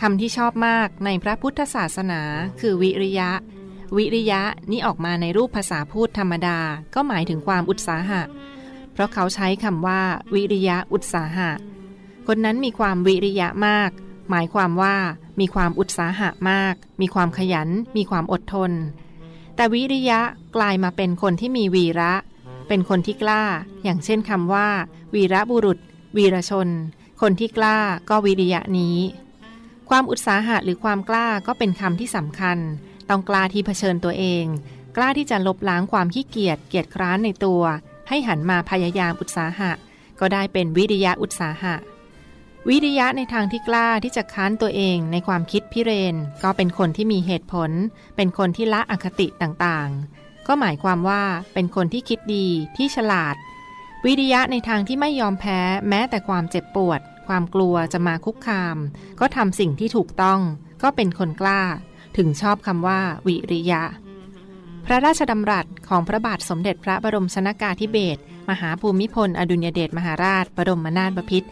คำที่ชอบมากในพระพุทธศาสนา คือวิริยะ วิริยะนี่ออกมาในรูปภาษาพูดธรรมดา ก็หมายถึงความอุตสาหะ เพราะเขาใช้คำว่า วิริยะอุตสาหะ คนนั้นมีความวิริยะมาก หมายความว่ามีความอุตสาหะมาก มีความขยัน มีความอดทน แต่วิริยะกลายมาเป็นคนที่มีวีระ เป็นคนที่กล้า อย่างเช่นคำว่า วีระบุรุษ วีรชน คนที่กล้าก็วิริยะนี้ ความอุตสาหะหรือความกล้าก็เป็นคำที่สำคัญ ต้องกล้าที่เผชิญตัวเอง กล้าที่จะลบล้างความขี้เกียจเกียจคร้านในตัว ให้หันมาพยายามอุตสาหะ ก็ได้เป็นวิริยะอุตสาหะ วิริยะในทางที่กล้าที่จะค้านตัวเองในความคิดพิเรน ก็เป็นคนที่มีเหตุผล เป็นคนที่ละอคติต่างๆ ก็หมายความว่าเป็นคนที่คิดดีที่ฉลาด วิริยะในทางที่ไม่ยอมแพ้แม้แต่ความเจ็บปวด ความกลัวจะมาคุกคาม ก็ทำสิ่งที่ถูกต้อง ก็เป็นคนกล้า ถึงชอบคำว่า วิริยะ พระราชดำรัสของพระบาทสมเด็จพระบรมชนากาธิเบศรมหาภูมิพล อดุญเดชมหาราช บรมนาถบพิตร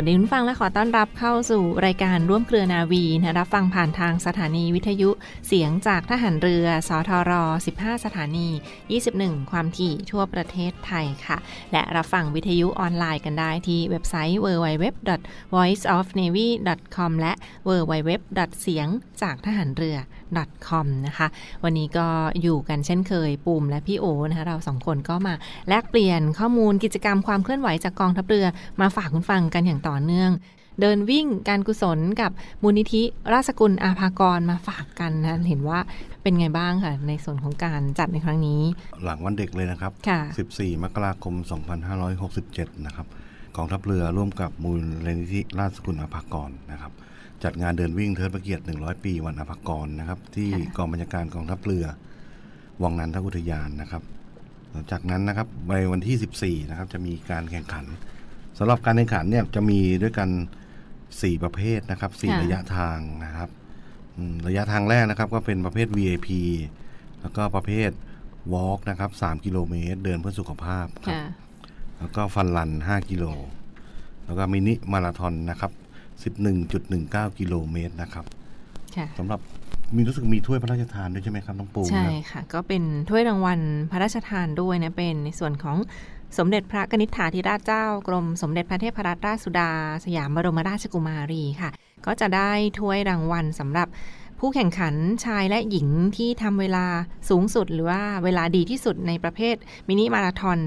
วัสดีคุณฟังและขอต้อนรับเข้าสู่รายการร่วมเครือนาวีนะรับฟังผ่านทางสถานีวิทยุเสียงจากทหารเรือ สทร 15 สถานี 21 ความถี่ทั่วประเทศไทยค่ะ และรับฟังวิทยุออนไลน์กันได้ที่เว็บไซต์ www.voiceofnavy.com และ www. เสียงจากทหารเรือ .com นะคะ วันนี้ก็อยู่กันเช่นเคยปุ่มและพี่โอนะคะเราสองคนก็มาแลกเปลี่ยนข้อมูลกิจกรรมความเคลื่อนไหวจากกองทัพเรือมาฝากคุณฟังกันอย่างต่อเนื่องเดินวิ่งการกุศลกับมูลนิธิราชกุลอาภากรมาฝากกันนะเห็นว่าเป็นไงบ้างค่ะ ในส่วนของการจัดในครั้งนี้ หลังวันเด็กเลยนะครับค่ะ14 มกราคม 2567 นะครับกองทัพเรือร่วมกับมูลนิธิราชสกุลอภากรนะครับ จัดงานเดินวิ่งเทิดพระเกียรติ 100 ปีวันอภากรนะครับ ที่ค่ะกองบัญชาการกองทัพเรือ วังนันทอุทยานนะครับ หลังจากนั้นนะครับในวันที่ 14 นะครับ จะมีการแข่งขันสำหรับการแข่งขันเนี่ยจะมีด้วยกัน 4 ประเภทนะครับ 4 ระยะทางนะครับอืมระยะทางแรกนะครับ ก็เป็นประเภท VIP แล้วก็ประเภท Walk นะครับ3กิโลเมตร เดินเพื่อสุขภาพครับค่ะแล้วก็ฟันรัน 5 กิโล แล้วก็มินิมาราธอนนะครับ 11.19 กิโลเมตรนะครับค่ะสำหรับมีรู้สึกมีถ้วยพระราชทานด้วยใช่ไหมครับน้องปูใช่ครับค่ะ ก็เป็นถ้วยรางวัลพระราชทานด้วยนะเป็นในส่วนของสมเด็จพระกนิษฐาธิราชเจ้ากรมสมเด็จพระเทพรัตนราชสุดา สยามบรมราชกุมารีค่ะ ก็จะได้ถ้วยรางวัลสำหรับ ผู้แข่งขันชายและหญิงที่ทำเวลาสูงสุด หรือว่าเวลาดีที่สุดในประเภทมินิมาราทอน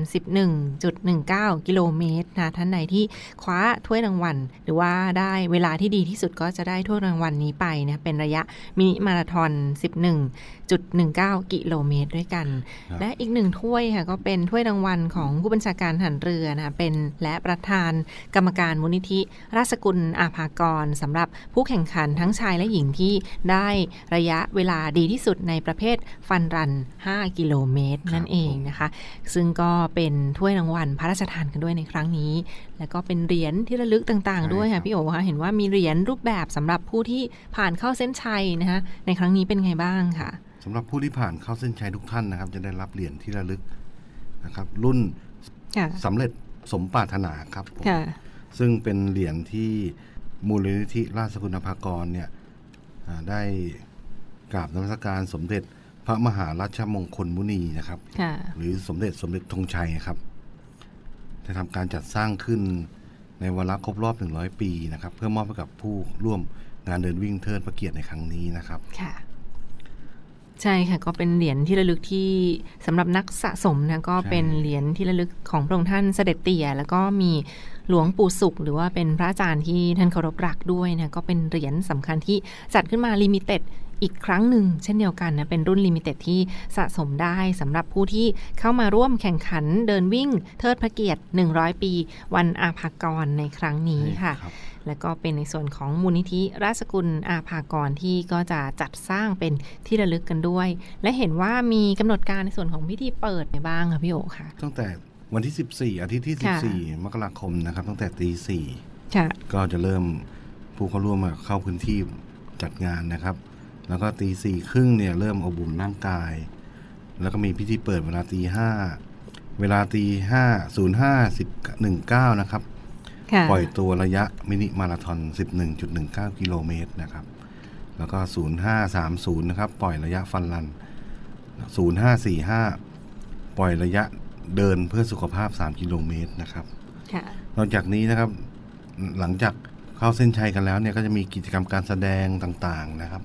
11.19 กิโลเมตรนะท่านไหนที่คว้าถ้วยรางวัล หรือว่าได้เวลาที่ดีที่สุดก็จะได้ถ้วยรางวัลนี้ไปนะเป็นระยะมินิมาราทอน 11.19 กิโลเมตรด้วยกันครับและอีกหนึ่งถ้วยค่ะก็เป็นถ้วยรางวัลของผู้บัญชาการทหารเรือนะเป็นและประธานกรรมการมูลนิธิราชกุลอาภากรสำหรับผู้แข่งขันทั้งชายและหญิงที่ได้ระยะเวลาดีที่สุดในประเภทฟันรัน 5 กิโลเมตร นั่นเองนะคะ ซึ่งก็เป็นถ้วยรางวัลพระราชทานกันด้วยในครั้งนี้ แล้วก็เป็นเหรียญที่ระลึกต่างๆ ด้วยค่ะพี่โอ๋คะเห็นว่ามีเหรียญรูปแบบสำหรับผู้ที่ผ่านเข้าเส้นชัยนะคะในครั้งนี้เป็นไงบ้างค่ะสำหรับผู้ที่ผ่านเข้าเส้นชัยทุกท่านนะครับ จะได้รับเหรียญที่ระลึกนะครับ รุ่นค่ะสำเร็จสมปรารถนาครับผมค่ะซึ่งเป็นเหรียญที่มูลนิธิราชสกุลภากรเนี่ยอ่า ได้กราบนมัสการสมเด็จพระมหาราชมงคลมุนีนะครับค่ะหรือสมเด็จสมเด็จธงชัยครับได้ทำการจัดสร้างขึ้นในวาระครบรอบ 100 ปีนะครับ เพื่อมอบให้กับผู้ร่วมงานเดินวิ่งเทิดพระเกียรติในครั้งนี้นะครับค่ะใช่ค่ะก็เป็นเหรียญที่ระลึกที่สำหรับนักสะสมนะก็ใช่เป็นเหรียญที่ระลึกของพระองค์ท่านเสด็จเตี่ยแล้วก็มี หลวงปู่สุข หรือว่าเป็นพระอาจารย์ที่ท่านเคารพรักด้วยนะก็เป็นเหรียญสำคัญที่จัดขึ้นมา limited อีกครั้งหนึ่งเช่นเดียวกันนะ เป็นรุ่น limited ที่สะสมได้สำหรับผู้ที่เข้ามาร่วมแข่งขันเดินวิ่ง เทิดพระเกียรติ 100 ปี วันอาภากรในครั้งนี้ค่ะรับและก็เป็นในส่วนของมูลนิธิราชสกุลอาภากรที่ก็จะจัดสร้างเป็นที่ระลึกกันด้วย และเห็นว่ามีกำหนดการในส่วนของพิธีเปิดในบ้างค่ะพี่โอค่ะตั้งแต่ วันที่ 14 อาทิตย์ที่ค่ะ14 มกราคมนะครับ ตั้งแต่ตีสี่ค่ะก็จะเริ่มผู้เข้าร่วมมาเข้าพื้นที่จัดงานนะครับ แล้วก็ตีสี่ครึ่งเนี่ยเริ่มเอาบุญร่างกาย แล้วก็มีพิธีเปิดเวลาตีห้าเวลาตีห้าศูนย์ห้าสิบหนึ่งเก้านะครับค่ะปล่อยตัวระยะมินิมาราทอน11.19กิโลเมตรนะครับ แล้วก็0530นะครับ ปล่อยระยะฟันรัน0545ปล่อยระยะ เดินเพื่อสุขภาพ 3 กิโลเมตรนะครับค่ะนอกจากนี้นะครับ หลังจากเข้าเส้นชัยกันแล้วเนี่ยก็จะมีกิจกรรมการแสดงต่างๆนะครับ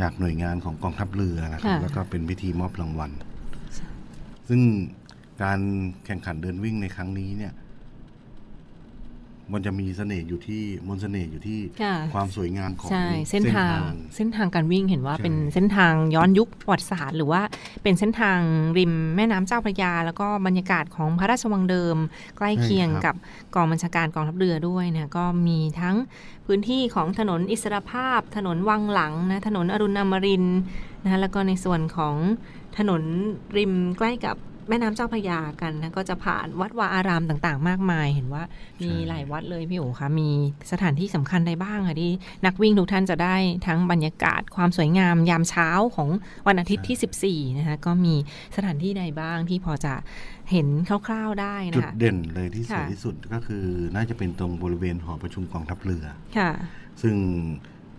จากหน่วยงานของกองทัพเรือนะครับค่ะแล้วก็เป็นพิธีมอบรางวัล ซึ่งการแข่งขันเดินวิ่งในครั้งนี้เนี่ย มันจะมีเสน่ห์อยู่ที่มนต์เสน่ห์อยู่ที่ค่ะ ความสวยงามของใช่เส้นทางเส้นทางการวิ่งเห็นว่าใช่ เป็นเส้นทางย้อนยุคประวัติศาสตร์หรือว่าเป็นเส้นทางริมแม่น้ำเจ้าพระยา แล้วก็บรรยากาศของพระราชวังเดิม ใกล้เคียงกับกองบัญชาการกองทัพเรือด้วยนะก็มีทั้งพื้นที่ของถนนอิสรภาพ ถนนวังหลังนะถนนอรุณอมรินทร์นะแล้วก็ในส่วนของถนนริมใกล้กับ แม่น้ำเจ้าพระยากันนะก็จะผ่านวัดวาอารามต่างๆ มากมาย เห็นว่ามีหลายวัดเลยพี่โอ๋คะมีสถานที่สำคัญใดบ้างคะที่นักวิ่งทุกท่านจะได้ทั้งบรรยากาศความสวยงามยามเช้าของวันอาทิตย์ที่ 14 นะคะก็มีสถานที่ใดบ้างที่พอจะเห็นคร่าวๆได้จุนะดคะเด่นเลยที่สวยค่ะที่สุดก็คือน่าจะเป็นตรงบริเวณหอประชุมกองทัพเรือค่ะ ซึ่ง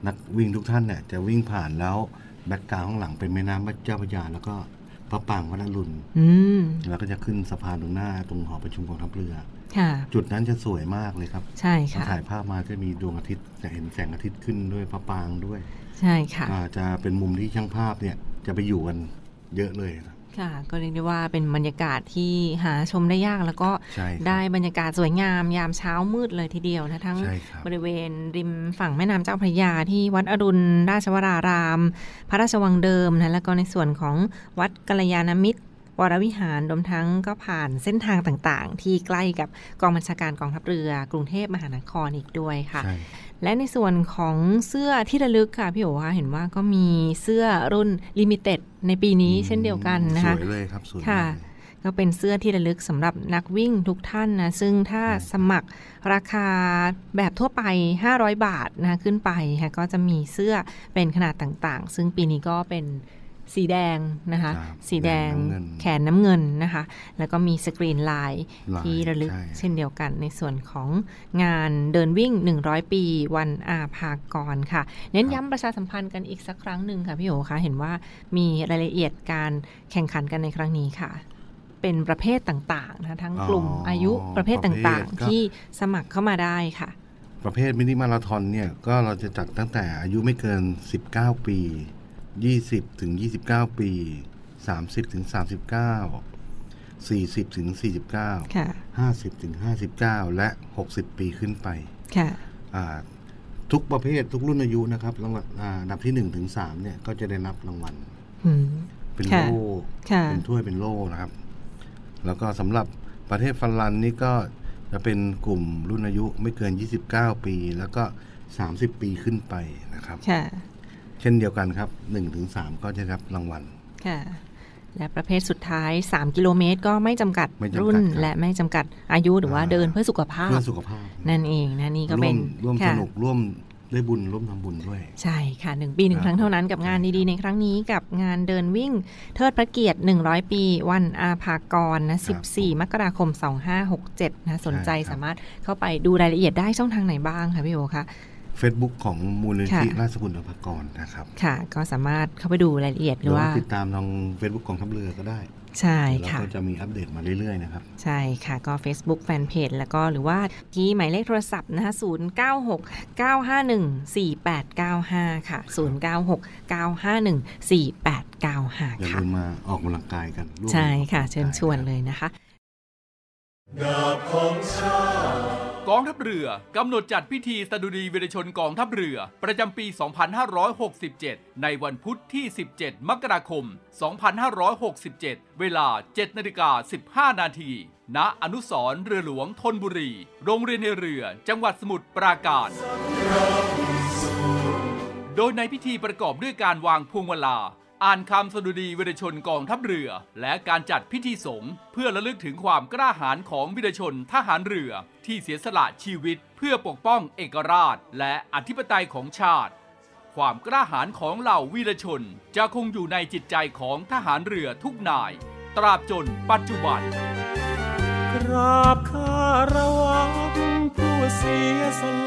นักวิ่งทุกท่านเนี่ยจะวิ่งผ่านแล้ว background ข้างหลังเป็นแม่น้ำเจ้าพระยาแล้วก็ พระปรางค์วัดอรุณอืมแล้วก็จะขึ้นสะพานตรงหน้าตรงหอประชุมกองทัพเรือค่ะจุดนั้นจะสวยมากเลยครับ ใช่เราค่ะถ่ายภาพมาจะมีดวงอาทิตย์จะเห็นแสงอาทิตย์ขึ้นด้วยพระปรางค์ด้วย ใช่ค่ะอ่าจะเป็นมุมที่ช่างภาพเนี่ยจะไปอยู่กันเยอะเลยครับ ค่ะ ก็เรียกได้ว่าเป็นบรรยากาศที่หาชมได้ยากแล้วก็ใช่ครับได้บรรยากาศสวยงามยามเช้ามืดเลยทีเดียวนะทั้งใช่ครับบริเวณริมฝั่งแม่น้ำเจ้าพระยาที่วัดอรุณราชวราราม พระราชวังเดิมนะแล้วก็ในส่วนของวัดกัลยาณมิตร วรวิหารรวมทั้งก็ผ่านเส้นทางต่างๆ ที่ใกล้กับกองบัญชาการกองทัพเรือ กรุงเทพมหานครอีกด้วยค่ะใช่และในส่วนของเสื้อที่ระลึกค่ะพี่โอ๋คะเห็นว่าก็มีเสื้อรุ่น limited ในปีนี้เช่นเดียวกันนะคะสวยเลยครับสวยค่ะมากเลยก็เป็นเสื้อที่ระลึกสำหรับนักวิ่งทุกท่านนะ ซึ่งถ้าใช่ครับสมัครราคาแบบทั่วไป 500 บาทนะขึ้นไปค่ะก็จะมีเสื้อเป็นขนาดต่างๆ ซึ่งปีนี้ก็เป็น สีแดงนะคะครับสีแดงน้ำเงินแขนน้ำเงินนะคะ แล้วก็มีสกรีนลายลายที่ระลึกใช่เช่นเดียวกันในส่วนของงานเดินวิ่ง 100 ปีวันอาภากรค่ะ เน้นย้ำประชาสัมพันธ์กันอีกสักครั้งหนึ่งค่ะพี่โอคะเห็นว่ามีรายละเอียดการแข่งขันกันในครั้งนี้ค่ะเป็นประเภทต่างๆนะทั้งกลุ่มอ๋อออายุประเภทต่างประเภทก็ๆที่สมัครเข้ามาได้ค่ะ ประเภทมินิมาราธอนเนี่ยก็เราจะจัดตั้งแต่อายุไม่เกิน 19 ปี 20ถึง29 ปี 30ถึง39 40ถึง49 ค่ะ 50ถึง59 และ 60 ปีขึ้นไปค่ะอ่าทุกประเภททุกรุ่นอายุนะครับรางวัลอ่าอันดับที่1ถึง3เนี่ยก็จะได้รับรางวัล อืม เป็นค่ะโล่ ค่ะ เป็นถ้วยเป็นโล่นะครับ แล้วก็สำหรับประเทศฟันลันนี่ก็จะเป็นกลุ่มรุ่นอายุไม่เกิน 29 ปี แล้วก็ 30 ปีขึ้นไปนะครับ ค่ะ เช่นเดียวกันครับ1ถึง3ก็จะได้รับรางวัลค่ะและประเภทสุดท้าย 3 กิโลเมตร ก็ไม่จำกัดไม่จำกัดรุ่นครับและไม่จำกัดอายุหรือว่าอ่าเดินเพื่อสุขภาพเพื่อสุขภาพ นั่นเองนะนี่ก็ร่เป็วนมร่วมสค่ะนุกร่วมได้บุญร่วมทำบุญด้วย ใช่ค่ะหนึ่งปีหนึ่งครับครั้งเท่านั้นกับงานใช่ดีครับๆในครั้งนี้กับงานเดินวิ่ง เทิดพระเกียรติ 100 ปี วันอาภากรนะ 14 มกราคม 2567 นะสนใจสามารถเข้าไปดูรายละเอียดได้ช่องทางไหนบ้างคะพี่โอคะ Facebook ของมูลนิธิค่ะราชกุลอภากรนะครับ ค่ะ ก็สามารถเข้าไปดูรายละเอียดหหรืรืออว่าว่าติดตามทาง Facebook ของทัพเรือก็ได้ ใช่แล้วค่ะก็จะมีอัปเดตมาเรื่อยๆนะครับ ใช่ค่ะ ก็ Facebook Fanpage แล้วก็หรือว่าที่หมายเลขโทรศัพท์นะคะ096 951 4895 ค่ะ 096 951 4895อย่าค่ะลืมมาออกกำลังกายกันร่วมใช่ค่ะออกกำลังกายเชิญชวนเลยนะคะ กองทัพเรือกำหนดจัดพิธีสดุดีวีรชนกองทัพเรือ ประจำปี 2567 ในวันพุธที่ 17 มกราคม 2567 เวลา 7นาฬิกา15 นาที ณ อนุสรเรือหลวงธนบุรี โรงเรียนในเรือ จังหวัดสมุทรปราการ โดยในพิธีประกอบด้วยการวางพวงมาลา อ่านคำสดุดีวีรชนกองทัพเรือ และการจัดพิธีสงฆ์เพื่อระลึกถึงความกล้าหาญของวีรชนทหารเรือ ที่เสียสละชีวิต เพื่อปกป้องเอกราช และอธิปไตยของชาติ ความกล้าหาญของเหล่าวีรชน จะคงอยู่ในจิตใจของทหารเรือทุกนาย ตราบจนปัจจุบันกราบคารวะผู้เสียสละ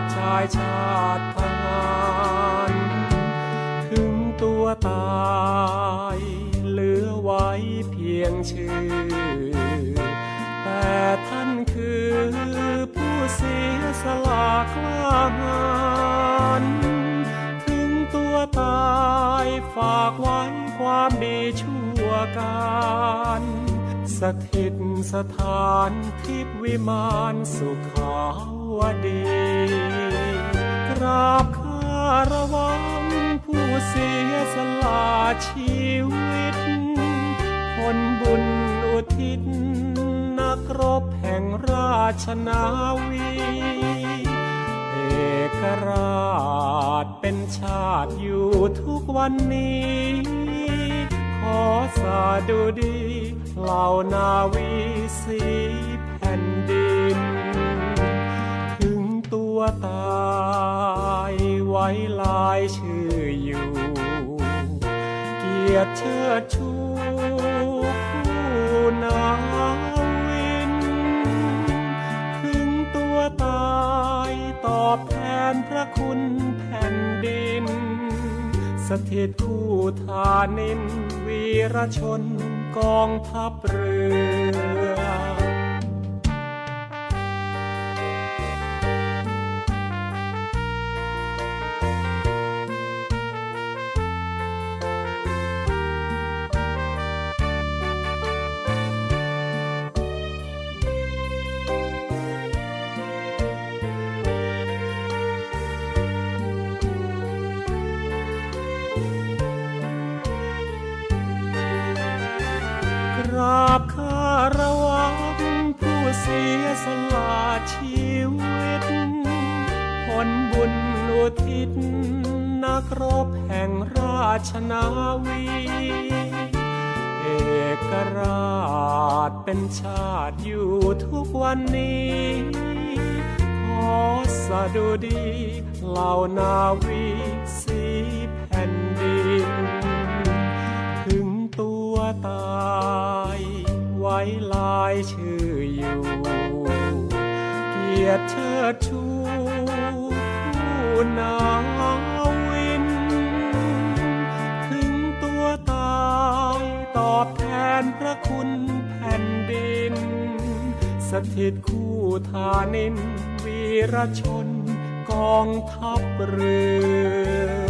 ติชายชาติทหารถึงตัวตายเหลือไว้เพียงชื่อ แต่ท่านคือผู้เสียสละกล้าหาญถึงตัวตายฝากไว้ความดีชั่วการสถิตสถานทิพย์วิมานสุขาวดีาบคารวังผู้เสียสละชีวิตผลบุญอุทิศ นักรบแห่งราชนาวี เอกราชเป็นชาติอยู่ทุกวันนี้ ขอสาดุดีเหล่านาวีสี ตัวตายไว้ลายชื่ออยู่ เกียรติเชิดชูคู่นาวิน ถึงตัวตายตอบแทนพระคุณแผ่นดิน สถิตคู่ทานิน วีรชนกองทัพเรือ เป็นชาติอยู่ทุกวันนี้ ขอสะดุดีเหล่านาวีสีแผ่นดิน ถึงตัวตายไว้ลายชื่ออยู่ เกียรติเชิดชูคู่นา สถิตคู่ทานินวีรชนกองทัพเรือ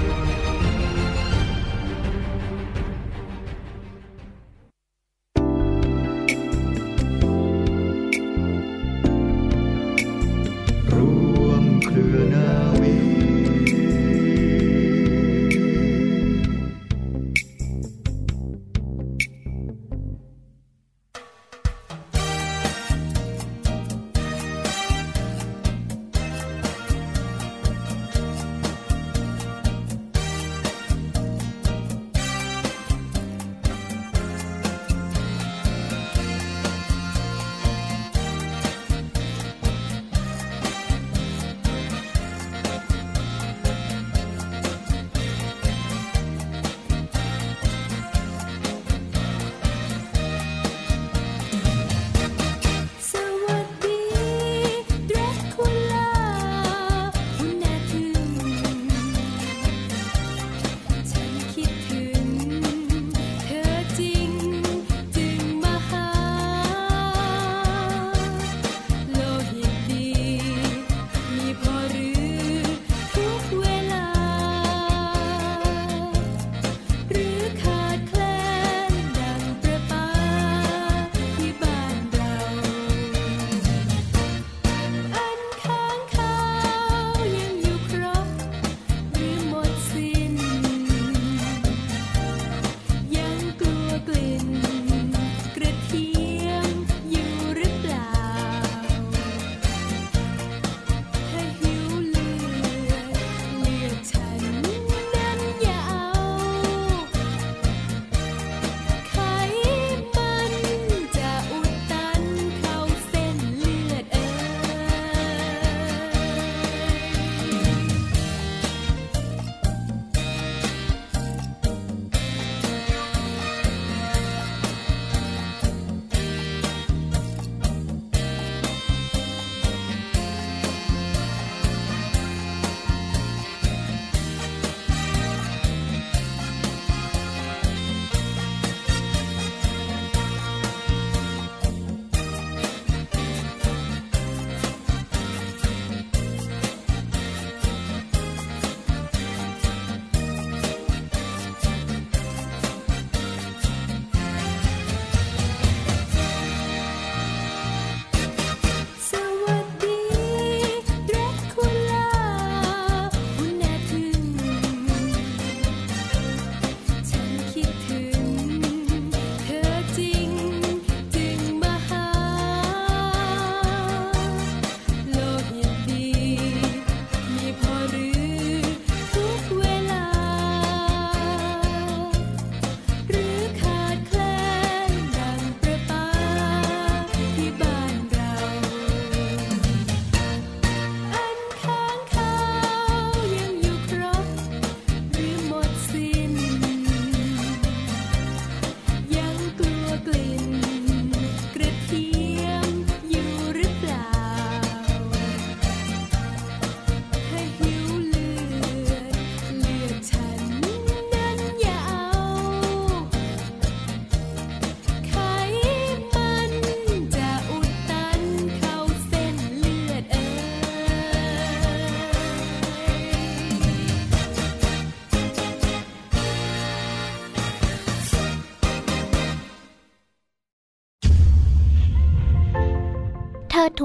4584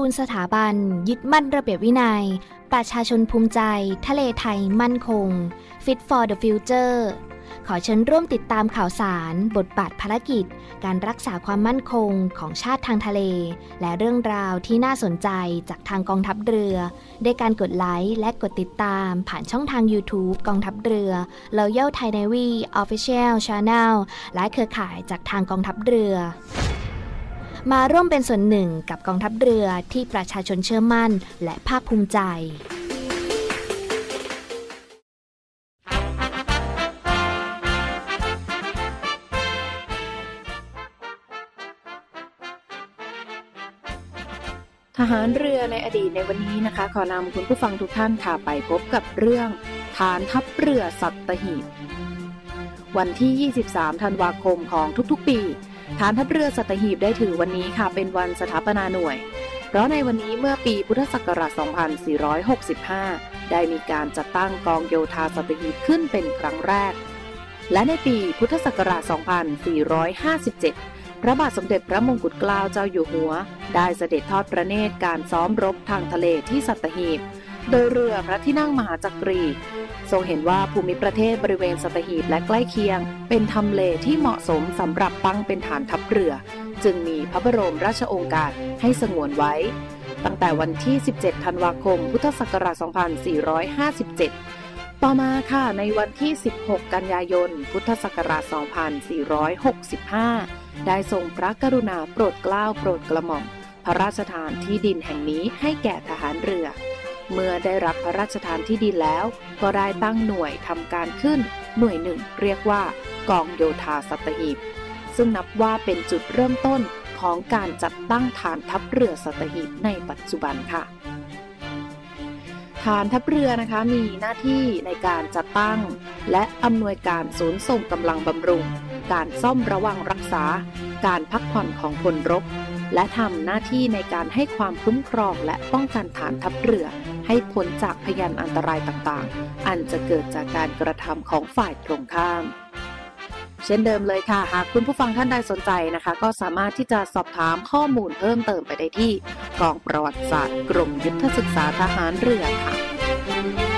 นสถาบัน ยึดมั่นระเบียบวินัย ประชาชนภูมิใจ ทะเลไทยมั่นคง Fit for the Future ขอเชิญร่วมติดตามข่าวสาร บทบาทภารกิจ การรักษาความมั่นคงของชาติทางทะเล และเรื่องราวที่น่าสนใจจากทางกองทัพเรือ ได้การกดไลค์และกดติดตามผ่านช่องทาง YouTube กองทัพเรือ Royal Thai Navy Official Channel และเครือข่ายจากทางกองทัพเรือ มาร่วมเป็นส่วนหนึ่งกับกองทัพเรือที่ประชาชนเชื่อมั่น และภาคภูมิใจทหารเรือในอดีตในวันนี้นะคะ ขอนำคุณผู้ฟังทุกท่านค่ะไปพบกับเรื่องฐานทัพเรือสัตหีบวันที่ 23 ธันวาคมของทุกๆปี ฐานทัพเรือสัตหีบได้ถือวันนี้ค่ะ เป็นวันสถาปนาหน่วย เพราะในวันนี้เมื่อปีพุทธศักราช 2465 ได้มีการจัดตั้งกองโยธาสัตหีบขึ้นเป็นครั้งแรก และในปีพุทธศักราช 2457 พระบาทสมเด็จพระมงกุฎเกล้าเจ้าอยู่หัว ได้เสด็จทอดพระเนตรการซ้อมรบทางทะเลที่สัตหีบ โดยเรือพระที่นั่งมหาจักรี ทรงเห็นว่าภูมิประเทศบริเวณสัตหีบและใกล้เคียง เป็นทำเลที่เหมาะสมสำหรับตั้งเป็นฐานทัพเรือ จึงมีพระบรมราชโองการให้สงวนไว้ ตั้งแต่วันที่ 17 ธันวาคม พุทธศักราช 2457 ต่อมาค่ะในวันที่ 16 กันยายน พุทธศักราช 2465 ได้ทรงพระกรุณาโปรดเกล้าโปรดกระหม่อมพระราชทานที่ดินแห่งนี้ให้แก่ทหารเรือ เมื่อได้รับพระราชทานที่ดินแล้ว ก็ได้ตั้งหน่วยทำการขึ้น หน่วยหนึ่งเรียกว่ากองโยธาสัตหีบ ซึ่งนับว่าเป็นจุดเริ่มต้นของการจัดตั้งฐานทัพเรือสัตหีบในปัจจุบันค่ะ ฐานทัพเรือนะคะมีหน้าที่ในการจัดตั้ง และอำนวยการศูนย์ส่งกำลังบำรุง การซ่อมระวังรักษา การพักผ่อนของพลรบและทำหน้าที่ในการให้ความคุ้มครองและป้องกันฐานทัพเรือ ให้พ้นจากพยานอันตรายต่างๆ อันจะเกิดจากการกระทำของฝ่ายตรงข้าม เช่นเดิมเลยค่ะ หากคุณผู้ฟังท่านใดสนใจนะคะ ก็สามารถที่จะสอบถามข้อมูลเพิ่มเติมไปได้ที่ กองประวัติศาสตร์ กรมยุทธศึกษาทหารเรือค่ะ